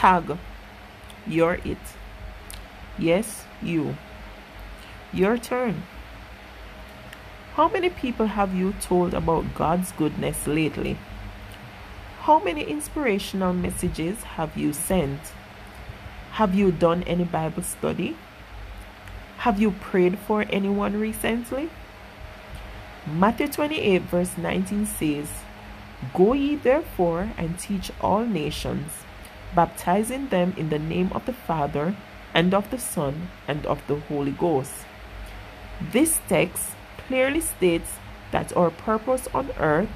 Tag. You're it. Yes, you. Your turn. How many people have you told about God's goodness lately? How many inspirational messages have you sent? Have you done any Bible study? Have you prayed for anyone recently? Matthew 28, verse 19 says, Go ye therefore and teach all nations, baptizing them in the name of the Father, and of the Son, and of the Holy Ghost. This text clearly states that our purpose on earth,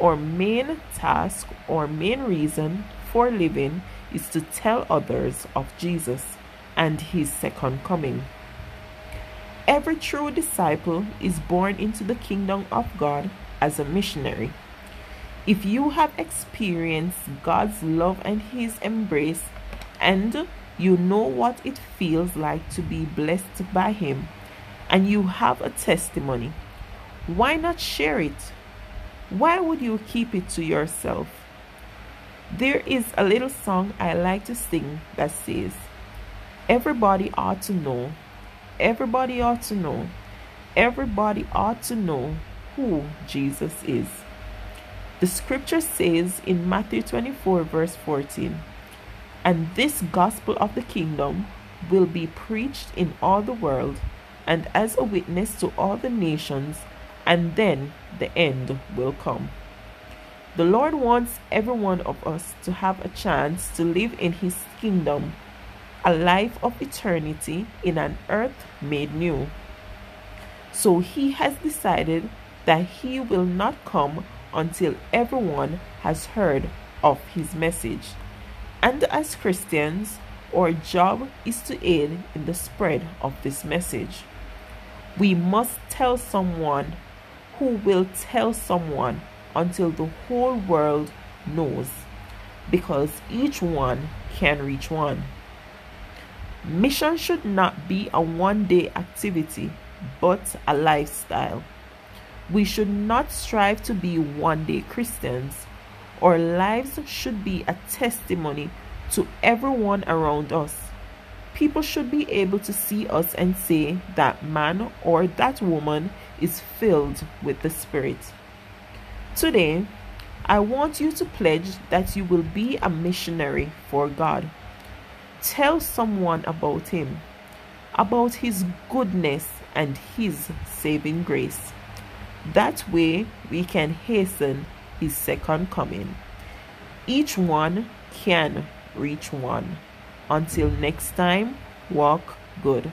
our main task, or main reason for living is to tell others of Jesus and his second coming. Every true disciple is born into the kingdom of God as a missionary. If you have experienced God's love and his embrace, and you know what it feels like to be blessed by him, and you have a testimony, why not share it? Why would you keep it to yourself? There is a little song I like to sing that says, Everybody ought to know, everybody ought to know, everybody ought to know who Jesus is. The scripture says in Matthew 24, verse 14, And this gospel of the kingdom will be preached in all the world, and as a witness to all the nations, and then the end will come. The Lord wants every one of us to have a chance to live in His kingdom, a life of eternity in an earth made new. So He has decided that He will not come until everyone has heard of His message. And as Christians, our job is to aid in the spread of this message. We must tell someone who will tell someone until the whole world knows, because each one can reach one. Mission should not be a one day activity, but a lifestyle. We should not strive to be one day Christians. Our lives should be a testimony to everyone around us. People should be able to see us and say that man or that woman is filled with the Spirit. Today, I want you to pledge that you will be a missionary for God. Tell someone about Him, about His goodness and His saving grace. That way, we can hasten His second coming. Each one can reach one. Until next time, walk good.